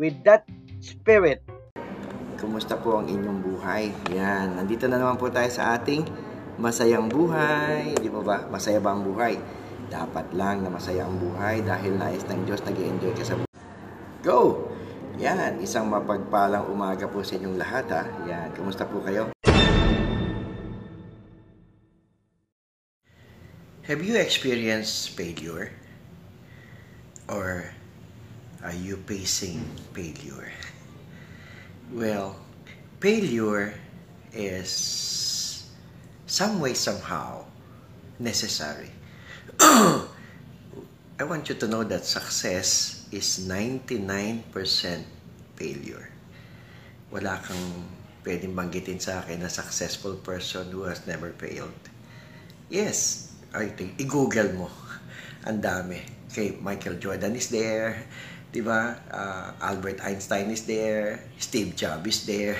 with that spirit. Kumusta po ang inyong buhay? Yan, nandito na naman po tayo sa ating masayang buhay. Di ba ba? Masaya ba ang buhay? Dapat lang na masaya ang buhay dahil nais ng Diyos nag enjoy ka sa buhay. Go! Yan, isang mapagpalang umaga po sa inyong lahat ha. Yan, kumusta po kayo? Have you experienced failure? Or are you facing failure? Well, failure is some way, somehow necessary. I want you to know that success is 99% failure. Wala kang pwedeng banggitin sa akin na successful person who has never failed. Yes, I think, i-google mo. Ang dami. Okay, Michael Jordan is there, di ba? Uh, Albert Einstein is there, Steve Jobs is there.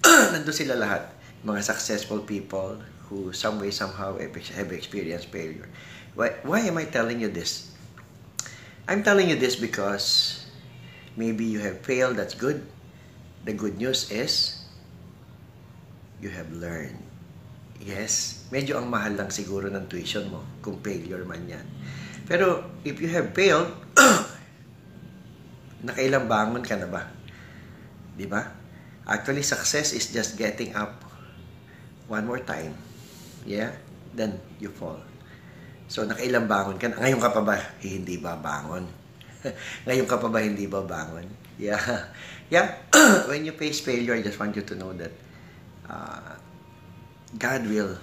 Nandun sila lahat. Mga successful people who some way, somehow have experienced failure. Why, why am I telling you this? I'm telling you this because maybe you have failed, that's good. The good news is you have learned. Yes, medyo ang mahal lang siguro ng tuition mo kung failure man yan. Pero if you have failed, nakailang bangon ka na ba? Di ba? Actually, success is just getting up one more time. Yeah? Then you fall. So, nakailang bangon ka na. Ngayon ka pa ba hindi ba bangon? Ngayon ka pa ba hindi ba bangon? Yeah. Yeah. When you face failure, I just want you to know that uh, God will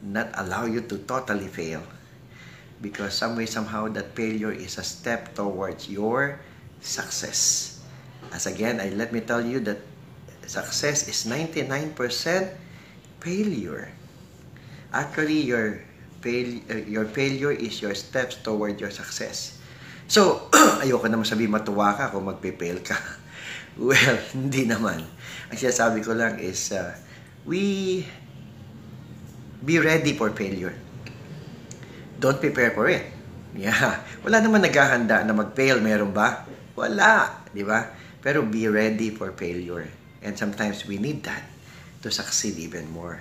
not allow you to totally fail because some way somehow that failure is a step towards your success as again I let me tell you that success is 99% failure actually your fail, uh, your failure is your steps toward your success so ayoko naman sabi matuwa ka kung magpe-fail ka well hindi naman ang sinasabi ko lang is uh, we be ready for failure. Don't prepare for it. Yeah. Wala naman naghahanda na mag-fail. Meron ba? Wala. Di ba? Pero be ready for failure. And sometimes we need that to succeed even more.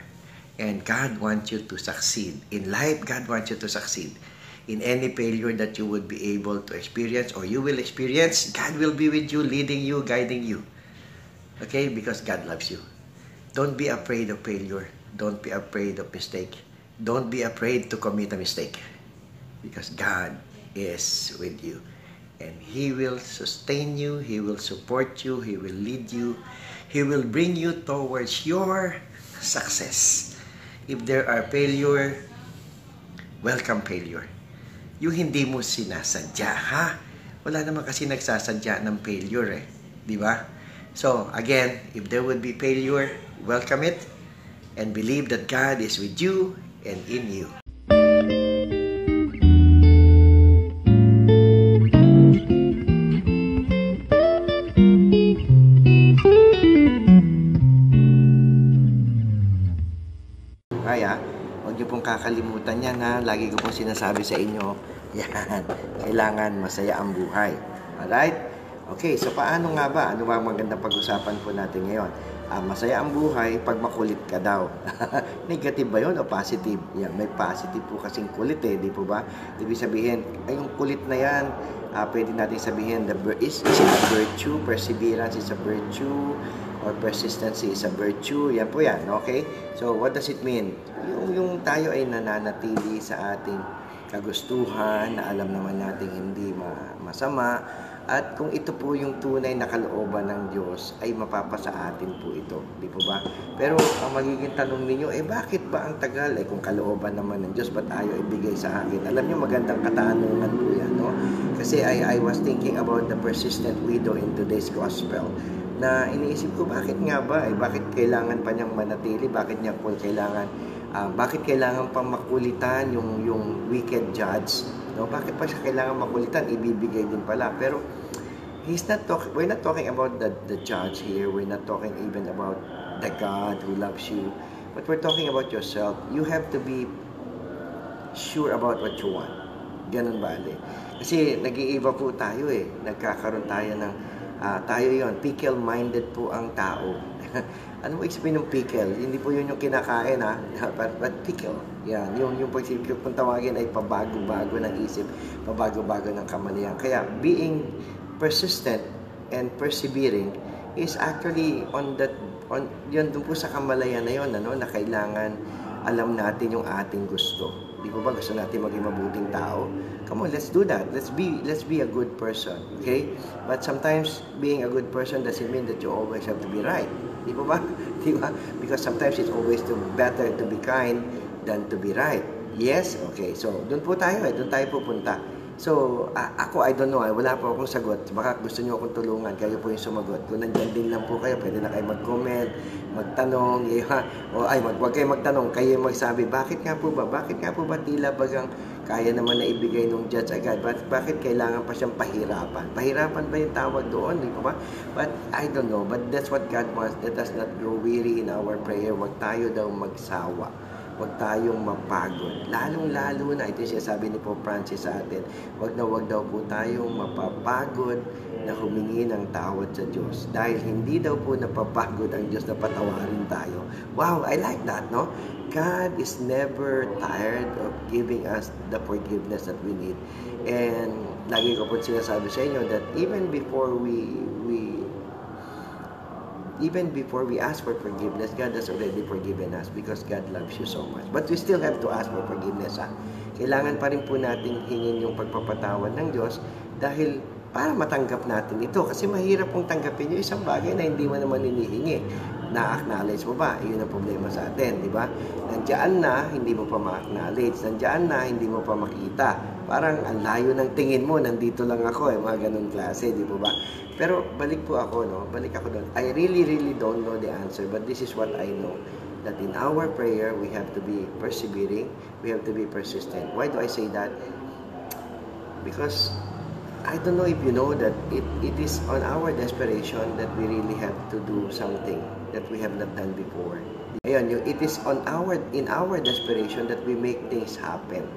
And God wants you to succeed. In life, God wants you to succeed. In any failure that you would be able to experience or you will experience, God will be with you, leading you, guiding you. Okay? Because God loves you. Don't be afraid of failure. Don't be afraid of mistake. Don't be afraid to commit a mistake. Because God is with you. And He will sustain you. He will support you. He will lead you. He will bring you towards your success. If there are failure, welcome failure. Yung hindi mo sinasadya, ha? Wala naman kasi nagsasadya ng failure eh. Di ba? So, again, if there would be failure, welcome it, and believe that God is with you and in you. Huwag niyo pong kakalimutan yan ha. Lagi ko pong sinasabi sa inyo, yan, kailangan masaya ang buhay. Alright? Okay, so paano nga ba? Ano ba ang magandang pag-usapan po natin ngayon? uh, masaya ang buhay pag makulit ka daw. Negative ba yun o positive? Yan, may positive po kasing kulit eh, di po ba? Ibig sabihin, ay yung kulit na yan, uh, pwede natin sabihin, the is, is a virtue, perseverance is a virtue, or persistency is a virtue. Yan po yan, okay? So, what does it mean? Yung, yung tayo ay nananatili sa ating kagustuhan na alam naman natin hindi ma masama At kung ito po yung tunay na kalooban ng Diyos, ay mapapasa atin po ito. Di po ba? Pero ang magiging tanong ninyo, eh bakit ba ang tagal? Eh kung kalooban naman ng Diyos, ba't ayaw ibigay sa akin? Alam niyo, magandang katanungan po yan, no? Kasi I, I was thinking about the persistent widow in today's gospel na iniisip ko, bakit nga ba? Eh, bakit kailangan pa niyang manatili? Bakit niya po kailangan, uh, bakit kailangan pang makulitan yung, yung wicked judge? No? Bakit pa siya kailangan makulitan? Ibibigay din pala. Pero he's not talking, we're not talking about the, the judge here. We're not talking even about the God who loves you. But we're talking about yourself. You have to be sure about what you want. Ganun bale. Kasi nag-iiba po tayo eh. Nagkakaroon tayo ng, uh, tayo yon pickle-minded po ang tao. ano mo sabihin ng pickle? Hindi po yun yung kinakain ha, but, but pickle. Yan, yung, yung pagsipip kung tawagin ay pabago-bago ng isip, pabago-bago ng kamalian. Kaya being persistent and persevering is actually on that on yun dun po sa kamalayan na yun ano na kailangan alam natin yung ating gusto. Di ba gusto natin maging mabuting tao? Come on, let's do that. Let's be let's be a good person, okay? But sometimes being a good person doesn't mean that you always have to be right. Di ba ba? Di ba? Because sometimes it's always to better to be kind than to be right. Yes? Okay. So, doon po tayo eh. Doon tayo pupunta. So, uh, ako, I don't know. Eh. Wala po akong sagot. Baka gusto niyo akong tulungan. Kayo po yung sumagot. Kung nandyan din lang po kayo, pwede na kayo mag-comment, magtanong. Eh, o ay, mag, wag kayo magtanong. Kayo magsabi, bakit nga po ba? Bakit nga po ba tila bagang kaya naman na ibigay ng judge agad? But, bakit kailangan pa siyang pahirapan? Pahirapan ba yung tawag doon? Di ba? But, I don't know. But that's what God wants. Let us not grow weary in our prayer. Wag tayo daw magsawa huwag tayong mapagod. Lalong-lalo na, ito siya sabi ni Pope Francis sa atin, huwag na huwag daw po tayong mapapagod na humingi ng tawad sa Diyos. Dahil hindi daw po napapagod ang Diyos na patawarin tayo. Wow, I like that, no? God is never tired of giving us the forgiveness that we need. And lagi ko po sinasabi sa inyo that even before we we even before we ask for forgiveness, God has already forgiven us because God loves you so much. But we still have to ask for forgiveness. Ha? Kailangan pa rin po natin hingin yung pagpapatawad ng Diyos dahil para matanggap natin ito. Kasi mahirap pong tanggapin yung isang bagay na hindi mo naman hinihingi. Na-acknowledge mo ba? Iyon ang problema sa atin, di ba? Nandiyan na, hindi mo pa ma-acknowledge. Nandiyan na, hindi mo pa makita. Parang ang layo ng tingin mo, nandito lang ako, eh, mga ganun klase, di ba? Pero balik po ako, no? Balik ako doon. I really, really don't know the answer, but this is what I know. That in our prayer, we have to be persevering, we have to be persistent. Why do I say that? Because I don't know if you know that it, it is on our desperation that we really have to do something that we have not done before. Ayun, it is on our in our desperation that we make things happen.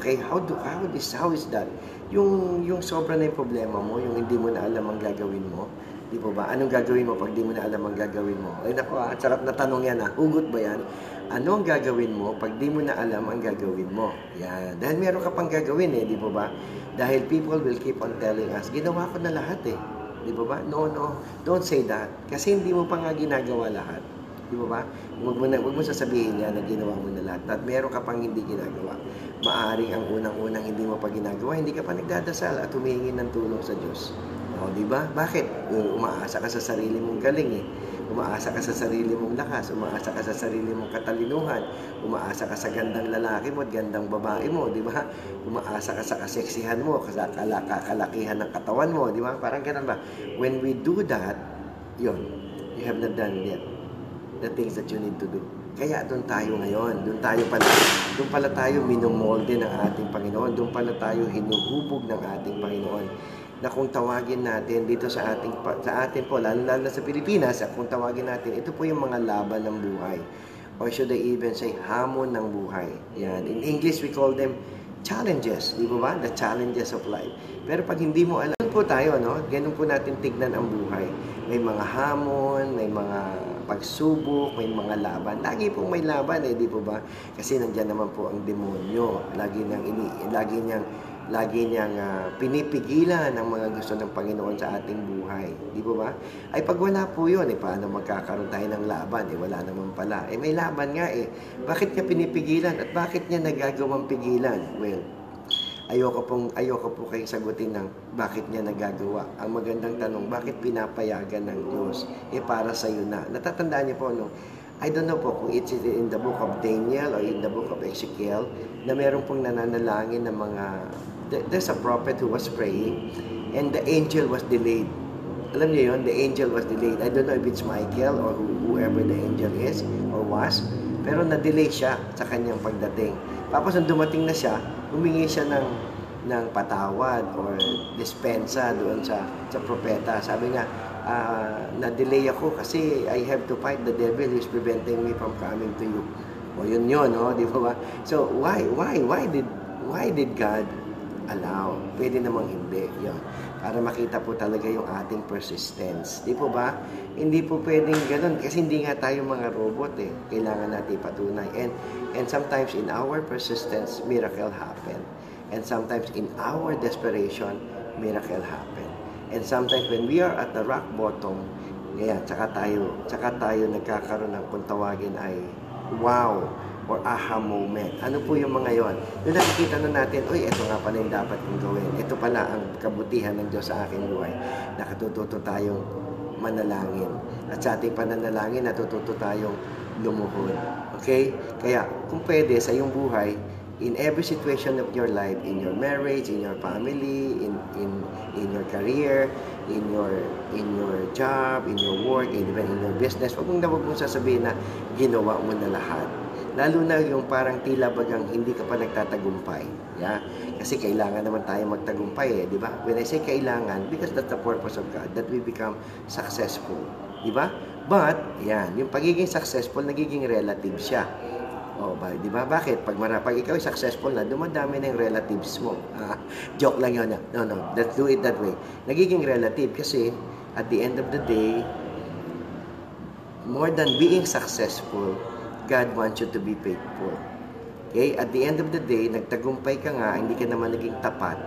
Okay, how do how is how is that? Yung yung sobra na yung problema mo, yung hindi mo na alam ang gagawin mo, di ba ba? Anong gagawin mo pag di mo na alam ang gagawin mo? Ay nako, ah, sarap na tanong yan ah. Hugot ba yan? Ano ang gagawin mo pag di mo na alam ang gagawin mo? Yan. Dahil meron ka pang gagawin eh, di ba ba? Dahil people will keep on telling us, ginawa ko na lahat eh. Di ba ba? No, no. Don't say that. Kasi hindi mo pa nga ginagawa lahat. Di ba ba? Huwag mo, na, huwag mo sasabihin niya na ginawa mo na lahat. At meron ka pang hindi ginagawa. Maaring ang unang-unang hindi mo pa ginagawa, hindi ka pa nagdadasal at humihingi ng tulong sa Diyos. O, di ba? Bakit? Umaasa ka sa sarili mong galing eh. Umaasa ka sa sarili mong lakas, umaasa ka sa sarili mong katalinuhan, umaasa ka sa gandang lalaki mo at gandang babae mo, di ba? Umaasa ka sa kaseksihan mo, sa kalakihan ng katawan mo, di ba? Parang ganun ba? When we do that, yon you have not done yet the things that you need to do. Kaya doon tayo ngayon, doon tayo pala, doon pala tayo minumolde ng ating Panginoon, doon pala tayo hinuhubog ng ating Panginoon. Na kung tawagin natin dito sa ating sa atin po, lalo lalo sa Pilipinas, kung tawagin natin, ito po yung mga laban ng buhay. Or should I even say, hamon ng buhay. Yan. In English, we call them challenges. Di ba ba? The challenges of life. Pero pag hindi mo alam po tayo, no? Ganun po natin tignan ang buhay. May mga hamon, may mga pagsubok, may mga laban. Lagi pong may laban eh, di po ba? Kasi nandiyan naman po ang demonyo. Lagi niyang ini lagi niyang lagi niyang uh, pinipigilan ang mga gusto ng Panginoon sa ating buhay. Di po ba? Ay pag wala po yun, eh, paano magkakaroon tayo ng laban? Eh, wala naman pala. Eh, may laban nga eh. Bakit niya pinipigilan at bakit niya nagagawang pigilan? Well, Ayoko pong ayoko po kayong sagutin ng bakit niya nagagawa. Ang magandang tanong, bakit pinapayagan ng Diyos? Eh para sa iyo na. Natatandaan niyo po no, I don't know po kung it's in the book of Daniel or in the book of Ezekiel na meron pong nananalangin ng mga there's a prophet who was praying and the angel was delayed. Alam niyo yun, the angel was delayed. I don't know if it's Michael or whoever the angel is or was, pero na-delay siya sa kanyang pagdating. Tapos nung dumating na siya, humingi siya ng ng patawad or dispensa doon sa sa propeta. Sabi niya, uh, na-delay ako kasi I have to fight the devil who is preventing me from coming to you. O yun yun, no? Di ba? So, why, why, why did, why did God allow? Pwede namang hindi. Yun. Para makita po talaga yung ating persistence. Di po ba? Hindi po pwedeng ganun kasi hindi nga tayo mga robot eh. Kailangan natin patunay. And, and sometimes in our persistence, miracle happen. And sometimes in our desperation, miracle happen. And sometimes when we are at the rock bottom, yeah, tsaka tayo, tsaka tayo nagkakaroon ng kung tawagin ay wow or aha moment. Ano po yung mga yon? Yung nakikita na natin, uy, ito nga pala yung dapat kong gawin. Ito pala ang kabutihan ng Diyos sa aking buhay. Nakatututo tayong manalangin. At sa ating pananalangin, natututo tayong lumuhod. Okay? Kaya, kung pwede, sa iyong buhay, in every situation of your life, in your marriage, in your family, in in in your career, in your in your job, in your work, even in your business, wag mong na sasabihin na ginawa mo na lahat. Lalo na yung parang tila bagang hindi ka pa nagtatagumpay. Yeah? Kasi kailangan naman tayo magtagumpay eh, di ba? When I say kailangan, because that's the purpose of God, that we become successful. Di ba? But, yan, yung pagiging successful, nagiging relative siya. Oh, ba, di ba? Bakit? Pag, mara, pag ikaw successful na, dumadami na yung relatives mo. Ah, joke lang yun. No, no. Let's do it that way. Nagiging relative kasi at the end of the day, more than being successful, God wants you to be faithful. Okay? At the end of the day, nagtagumpay ka nga, hindi ka naman naging tapat,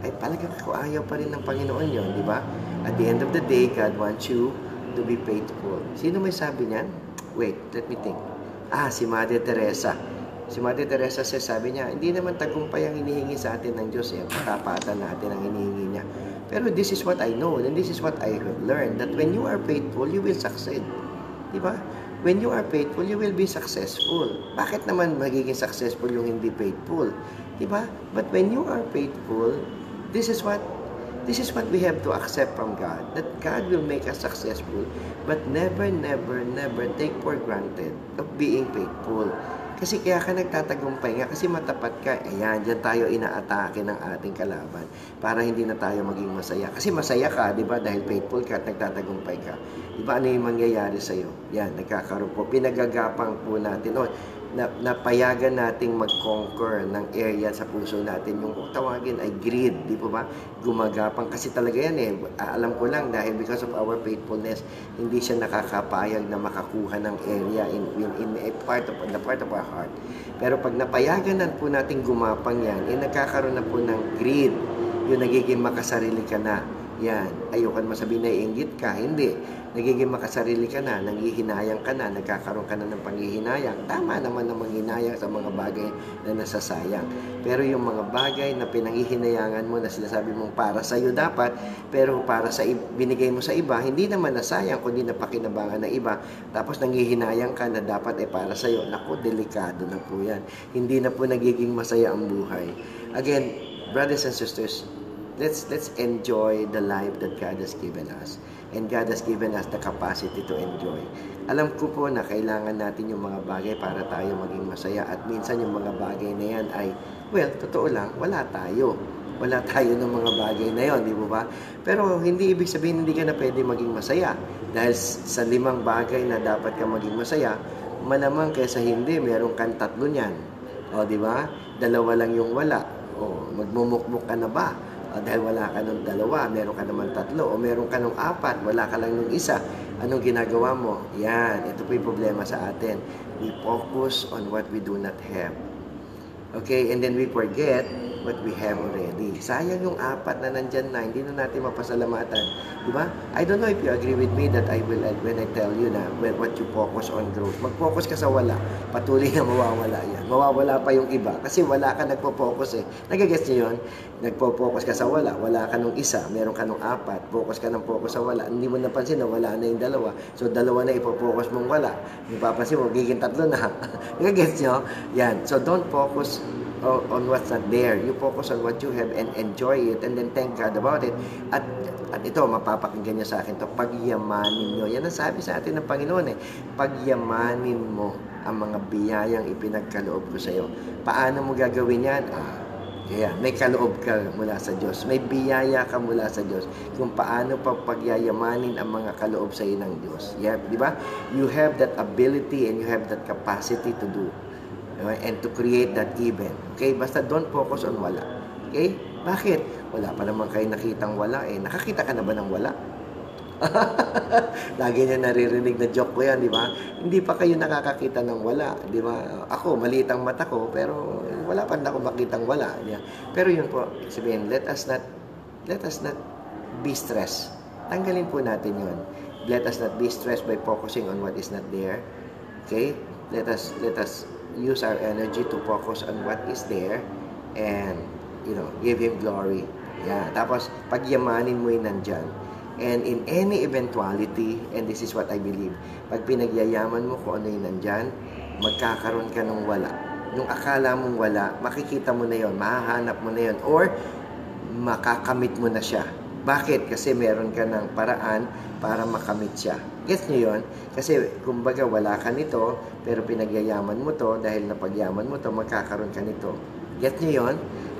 ay talagang ko ayaw pa rin ng Panginoon yon, di ba? At the end of the day, God wants you to be faithful. Sino may sabi niyan? Wait, let me think. Ah, si Mother Teresa. Si Mother Teresa siya sabi niya, hindi naman tagumpay ang hinihingi sa atin ng Diyos. Eh. Katapatan natin ang hinihingi niya. Pero this is what I know and this is what I have learned that when you are faithful, you will succeed. Di ba? When you are faithful, you will be successful. Bakit naman magiging successful yung hindi faithful? Di ba? But when you are faithful, this is what This is what we have to accept from God, that God will make us successful, but never, never, never take for granted of being faithful. Kasi kaya ka nagtatagumpay nga, kasi matapat ka, ayan, dyan tayo inaatake ng ating kalaban para hindi na tayo maging masaya. Kasi masaya ka, di ba, dahil faithful ka at nagtatagumpay ka. Di ba, ano yung mangyayari sa'yo? Yan, nagkakaroon po, pinagagapang po natin. O, na, napayagan nating mag-conquer ng area sa puso natin. Yung tawagin ay greed, di po ba? Gumagapang kasi talaga yan eh. Alam ko lang dahil because of our faithfulness, hindi siya nakakapayag na makakuha ng area in, in, in a part of the part of our heart. Pero pag napayagan na po nating gumapang yan, eh nagkakaroon na po ng greed. Yung nagiging makasarili ka na. Yan. Ayoko naman sabihin na iinggit ka. Hindi nagiging makasarili ka na, nanghihinayang ka na, nagkakaroon ka na ng panghihinayang. Tama naman na manghinayang sa mga bagay na nasasayang. Pero yung mga bagay na pinanghihinayangan mo na sinasabi mong para sa iyo dapat, pero para sa binigay mo sa iba, hindi naman nasayang kundi napakinabangan ng iba. Tapos nanghihinayang ka na dapat ay para sa iyo. Naku, delikado na po yan. Hindi na po nagiging masaya ang buhay. Again, brothers and sisters, let's let's enjoy the life that God has given us and God has given us the capacity to enjoy. Alam ko po na kailangan natin yung mga bagay para tayo maging masaya at minsan yung mga bagay na yan ay, well, totoo lang, wala tayo. Wala tayo ng mga bagay na yon, di ba? Pero hindi ibig sabihin hindi ka na pwede maging masaya. Dahil sa limang bagay na dapat ka maging masaya, malamang kaysa hindi, meron kang tatlo niyan. O, di ba? Dalawa lang yung wala. O, magmumukmuk ka na ba? Uh, dahil wala ka ng dalawa, meron ka naman tatlo, o meron ka ng apat, wala ka lang ng isa. Anong ginagawa mo? Yan, ito po yung problema sa atin. We focus on what we do not have. Okay, and then we forget what we have already. Sayang yung apat na nandyan na, hindi na natin mapasalamatan. Di ba? I don't know if you agree with me that I will, when I tell you na when, what you focus on growth. Mag-focus ka sa wala. Patuloy na mawawala yan. Mawawala pa yung iba. Kasi wala ka nagpo-focus eh. Nagagets niyo yun? Nagpo-focus ka sa wala. Wala ka nung isa. Meron ka nung apat. Focus ka ng focus sa wala. Hindi mo napansin na wala na yung dalawa. So, dalawa na ipo-focus mong wala. Hindi papansin mo, giging tatlo na. Nagagets niyo? Yan. So, don't focus on, what's not there. You focus on what you have and enjoy it and then thank God about it. At at ito, mapapakinggan niyo sa akin to pagyamanin niyo. Yan ang sabi sa atin ng Panginoon eh. Pagyamanin mo ang mga biyayang ipinagkaloob ko sa iyo. Paano mo gagawin yan? Ah, kaya may kaloob ka mula sa Diyos. May biyaya ka mula sa Diyos kung paano pa pagyayamanin ang mga kaloob sa iyo ng Diyos. Yeah, di ba? You have that ability and you have that capacity to do and to create that even. Okay? Basta don't focus on wala. Okay? Bakit? Wala pa naman kayo nakitang wala eh. Nakakita ka na ba ng wala? Lagi niya naririnig na joke ko yan, di ba? Hindi pa kayo nakakakita ng wala, di ba? Ako, maliit ang mata ko, pero wala pa na ako makitang wala. Di Pero yun po, sabihin, let us not, let us not be stressed. Tanggalin po natin yun. Let us not be stressed by focusing on what is not there. Okay? Let us, let us use our energy to focus on what is there and you know, give Him glory. Yeah. Tapos, pagyamanin mo yung nandyan. And in any eventuality, and this is what I believe, pag pinagyayaman mo kung ano yung nandyan, magkakaroon ka ng wala. Nung akala mong wala, makikita mo na yon, mahahanap mo na yon, or makakamit mo na siya. Bakit? Kasi meron ka ng paraan para makamit siya. Gets nyo yun? Kasi, kumbaga, wala ka nito, pero pinagyayaman mo to, dahil napagyaman mo to, magkakaroon ka nito. Get nyo yun?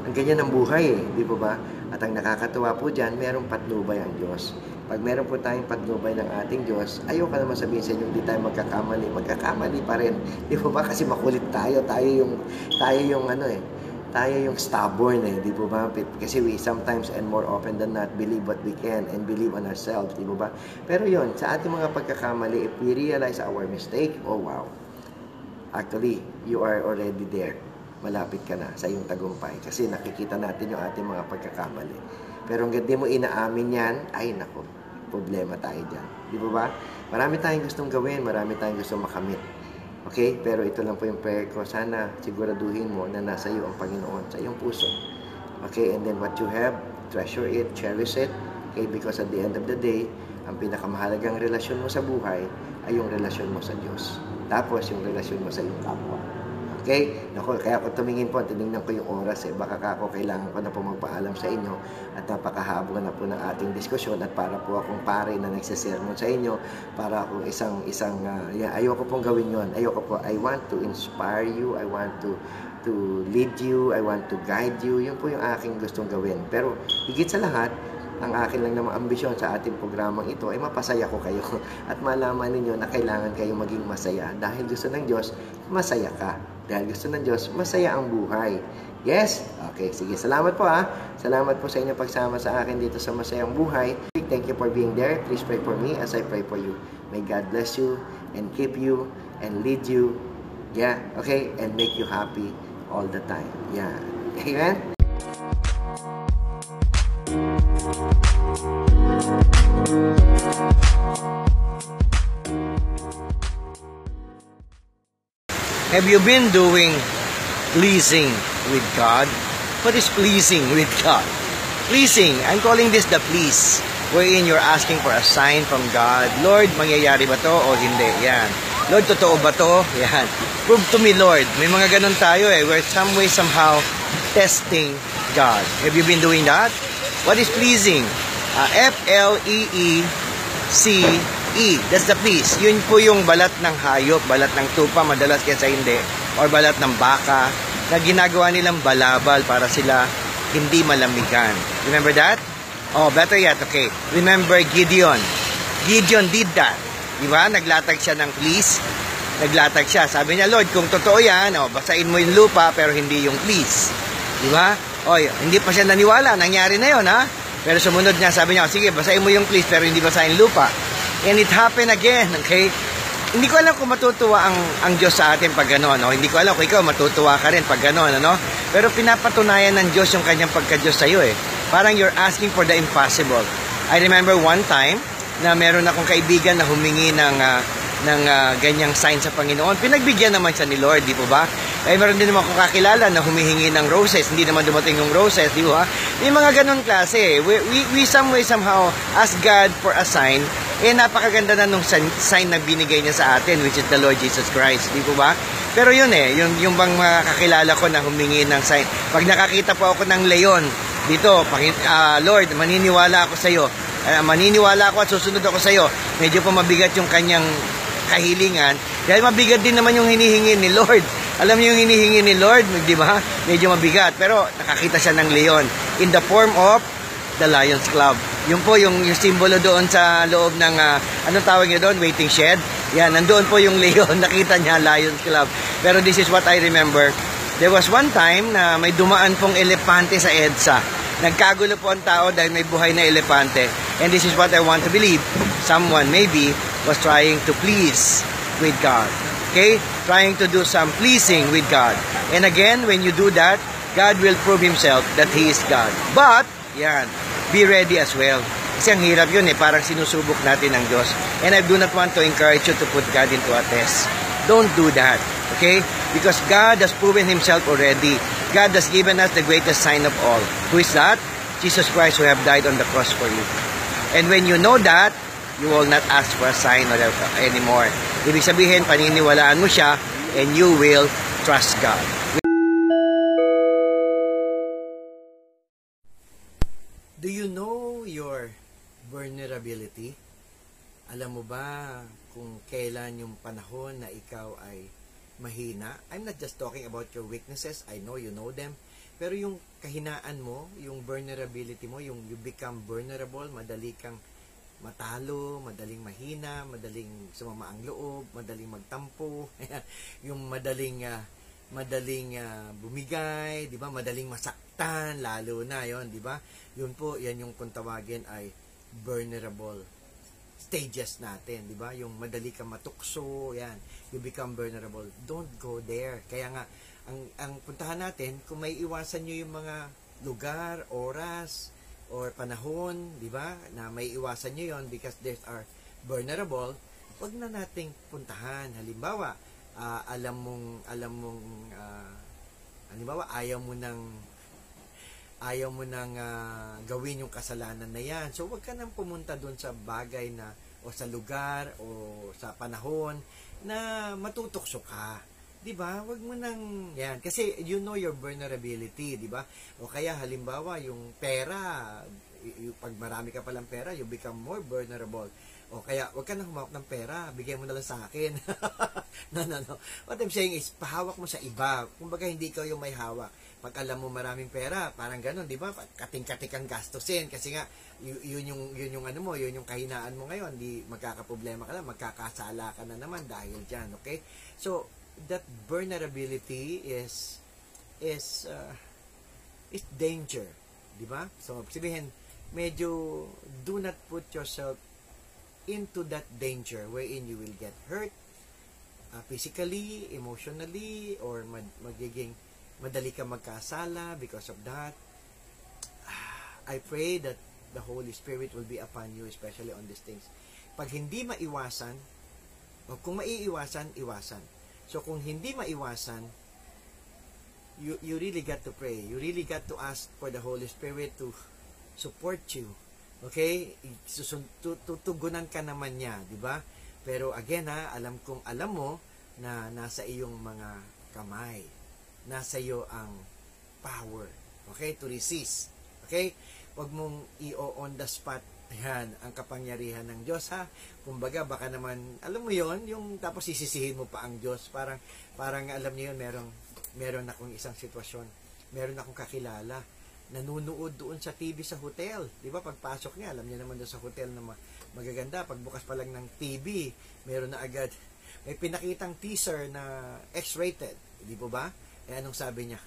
Ang ganyan ng buhay eh, di ba ba? At ang nakakatuwa po dyan, merong patnubay ang Diyos. Pag meron po tayong patnubay ng ating Diyos, ayoko naman sabihin sa inyo, hindi tayo magkakamali. Magkakamali pa rin. Di ba ba? Kasi makulit tayo. Tayo yung, tayo yung ano eh, tayo yung stubborn eh, di po ba? Kasi we sometimes and more often than not believe what we can and believe on ourselves, di po ba? Pero yon sa ating mga pagkakamali, if we realize our mistake, oh wow, actually, you are already there. Malapit ka na sa iyong tagumpay kasi nakikita natin yung ating mga pagkakamali. Pero hanggang di mo inaamin yan, ay nako, problema tayo dyan. Di ba ba? Marami tayong gustong gawin, marami tayong gustong makamit. Okay? Pero ito lang po yung prayer ko. Sana siguraduhin mo na nasa iyo ang Panginoon, sa iyong puso. Okay? And then what you have, treasure it, cherish it. Okay? Because at the end of the day, ang pinakamahalagang relasyon mo sa buhay ay yung relasyon mo sa Diyos. Tapos yung relasyon mo sa iyong kapwa. Okay? Nako, kaya ako tumingin po, tinignan ko yung oras eh. Baka ako kailangan ko na po magpaalam sa inyo at napakahaba na po ng ating diskusyon at para po akong pare na nagsisermon sa inyo, para akong isang, isang, uh, yeah, ayoko pong gawin yon Ayoko po, I want to inspire you, I want to to lead you, I want to guide you. Yun po yung aking gustong gawin. Pero higit sa lahat, ang akin lang naman ambisyon sa ating programang ito ay mapasaya ko kayo at malaman ninyo na kailangan kayo maging masaya dahil gusto ng Diyos, masaya ka. Dahil gusto ng Diyos, masaya ang buhay. Yes? Okay, sige. Salamat po ha. Salamat po sa inyo pagsama sa akin dito sa Masayang Buhay. Thank you for being there. Please pray for me as I pray for you. May God bless you and keep you and lead you. Yeah, okay? And make you happy all the time. Yeah. Amen? Have you been doing pleasing with God? What is pleasing with God? Pleasing, I'm calling this the please, wherein you're asking for a sign from God. Lord, mangyayari ba to o hindi? Yan. Lord, totoo ba to? Yan. Prove to me, Lord. May mga ganun tayo eh. We're some way, somehow, testing God. Have you been doing that? What is pleasing? Uh, F-L-E-E-C E, that's the please. Yun po yung balat ng hayop, balat ng tupa, madalas kesa hindi, or balat ng baka, na ginagawa nilang balabal para sila hindi malamigan. Remember that? Oh, better yet, okay. Remember Gideon. Gideon did that. Di ba? Naglatag siya ng please. Naglatag siya. Sabi niya, Lord, kung totoo yan, oh, basain mo yung lupa, pero hindi yung please. Di ba? Oh, hindi pa siya naniwala. Nangyari na yon ha? Pero sumunod niya, sabi niya, sige, basahin mo yung please, pero hindi basahin lupa. And it happened again, okay? hindi ko alam kung matutuwa ang ang Diyos sa atin pag gano'n, no? Hindi ko alam kung ikaw matutuwa ka rin pag gano'n, ano? Pero pinapatunayan ng Diyos yung kanyang pagka-Diyos sa iyo, eh. Parang you're asking for the impossible. I remember one time na meron akong kaibigan na humingi ng uh, ng uh, ganyang sign sa Panginoon. Pinagbigyan naman siya ni Lord, di po ba? Eh, meron din naman akong kakilala na humihingi ng roses. Hindi naman dumating yung roses, di ba? May mga ganun klase. We, we, we some way somehow ask God for a sign eh napakaganda na nung sign na binigay niya sa atin which is the Lord Jesus Christ, di po ba? Pero yun eh, yung, yung bang mga kakilala ko na humingi ng sign. Pag nakakita po ako ng leon dito, uh, Lord, maniniwala ako sa iyo. Uh, maniniwala ako at susunod ako sa iyo. Medyo po mabigat yung kanyang kahilingan. Dahil mabigat din naman yung hinihingi ni Lord. Alam niyo yung hinihingi ni Lord, di ba? Medyo mabigat. Pero nakakita siya ng leon in the form of the Lions Club. Yun po yung, yung simbolo doon sa loob ng, uh, anong tawag niyo doon? Waiting shed. Yan, nandoon po yung leon. Nakita niya, Lions Club. Pero this is what I remember. There was one time na may dumaan pong elepante sa EDSA. Nagkagulo po ang tao dahil may buhay na elepante. And this is what I want to believe. Someone maybe was trying to please with God. Okay? Trying to do some pleasing with God. And again, when you do that, God will prove Himself that He is God. But, yan, be ready as well. Kasi ang hirap yun eh, parang sinusubok natin ng Diyos. And I do not want to encourage you to put God into a test. Don't do that. Okay? Because God has proven Himself already. God has given us the greatest sign of all. Who is that? Jesus Christ who have died on the cross for you. And when you know that, you will not ask for a sign or anymore. Ibig sabihin, paniniwalaan mo siya and you will trust God. Do you know your vulnerability? Alam mo ba kung kailan yung panahon na ikaw ay mahina? I'm not just talking about your weaknesses. I know you know them. Pero yung kahinaan mo, yung vulnerability mo, yung you become vulnerable, madali kang matalo, madaling mahina, madaling sumama ang loob, madaling magtampo, yung madaling uh, madaling uh, bumigay, 'di ba? Madaling masaktan lalo na 'yon, 'di ba? Yun po, yan yung kung tawagin ay vulnerable stages natin, 'di ba? Yung madali ka matukso, yan. You become vulnerable. Don't go there. Kaya nga ang ang puntahan natin kung may iwasan niyo yung mga lugar, oras, or panahon, 'di ba? Na may iwasan niyo 'yon because they are vulnerable, wag na nating puntahan. Halimbawa, uh, alam mong alam mong uh, halimbawa ayaw mo nang ayaw mo nang uh, gawin yung kasalanan na yan. So wag ka nang pumunta doon sa bagay na o sa lugar o sa panahon na matutokso ka. 'Di ba? Wag mo nang yan kasi you know your vulnerability, 'di ba? O kaya halimbawa yung pera, yung, pag marami ka palang pera, you become more vulnerable o kaya, wag ka na humawak ng pera, bigay mo na lang sa akin. no, no, no. What I'm saying is, pahawak mo sa iba. Kumbaga, hindi ikaw yung may hawak. Pag alam mo maraming pera, parang ganun, di ba? Kating-katik ang gastusin. Kasi nga, yun yung, yun yung ano mo, yun yung kahinaan mo ngayon. Di magkakaproblema ka lang, magkakasala ka na naman dahil dyan, okay? So, that vulnerability is, is, uh, is danger. Di ba? So, sabihin, medyo do not put yourself into that danger wherein you will get hurt uh, physically, emotionally, or mag magiging madali ka magkasala because of that. I pray that the Holy Spirit will be upon you, especially on these things. Pag hindi maiwasan, o kung maiiwasan, iwasan. So kung hindi maiwasan, you, you really got to pray. You really got to ask for the Holy Spirit to support you Okay? Tutugunan ka naman niya, di ba? Pero again ha, alam kong alam mo na nasa iyong mga kamay. Nasa iyo ang power. Okay? To resist. Okay? Huwag mong i-on the spot yan, ang kapangyarihan ng Diyos ha. Kumbaga baka naman, alam mo yon yung tapos sisisihin mo pa ang Diyos. Parang, parang alam niyo yun, merong, meron akong isang sitwasyon. Meron akong kakilala nanunood doon sa TV sa hotel. Di ba? Pagpasok niya, alam niya naman doon sa hotel na magaganda. Pagbukas pa lang ng TV, meron na agad, may pinakitang teaser na X-rated. Di po ba? Eh, anong sabi niya?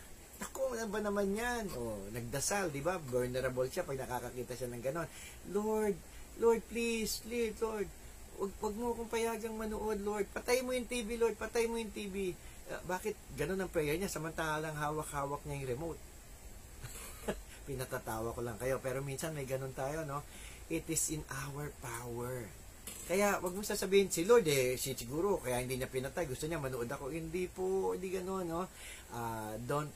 Ako, ano ba naman yan? O, nagdasal, di ba? Vulnerable siya pag nakakakita siya ng ganon. Lord, Lord, please, please, Lord, wag, wag mo akong payagang manood, Lord. Patay mo yung TV, Lord. Patay mo yung TV. Uh, bakit ganun ang prayer niya? Samantalang hawak-hawak niya yung remote. Pinatatawa ko lang kayo. Pero minsan may ganun tayo, no? It is in our power. Kaya, wag mo sasabihin, si Lord, eh, si siguro, kaya hindi niya pinatay. Gusto niya manood ako. Hindi po, hindi ganun, no? Uh, don't,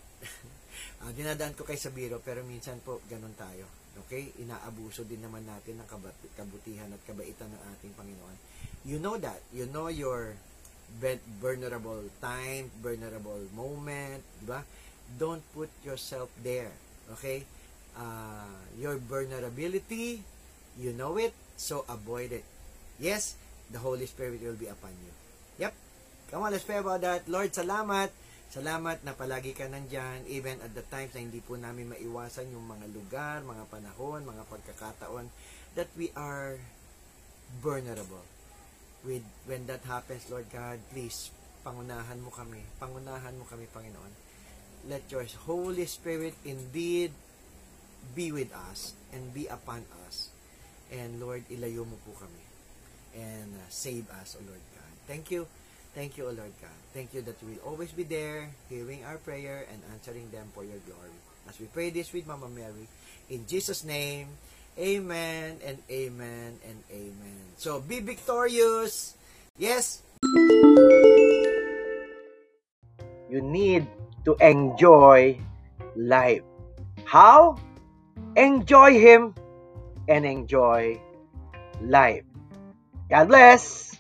uh, dinadaan ko kay sa biro, pero minsan po, ganun tayo. Okay? Inaabuso din naman natin ng kabutihan at kabaitan ng ating Panginoon. You know that. You know your vulnerable time, vulnerable moment, di ba? Don't put yourself there. Okay? Uh, your vulnerability, you know it, so avoid it. Yes, the Holy Spirit will be upon you. Yep. Come on, let's pray about that. Lord, salamat. Salamat na palagi ka nandyan, even at the times na hindi po namin maiwasan yung mga lugar, mga panahon, mga pagkakataon, that we are vulnerable. With, when that happens, Lord God, please, pangunahan mo kami. Pangunahan mo kami, Panginoon. Let your Holy Spirit indeed be with us and be upon us. And Lord, ilayo mo po kami and uh, save us, O Lord God. Thank you. Thank you, O Lord God. Thank you that you will always be there, hearing our prayer and answering them for your glory. As we pray this with Mama Mary, in Jesus' name, Amen and Amen and Amen. So, be victorious. Yes. You need to enjoy life. How? Enjoy Him and enjoy life. God bless.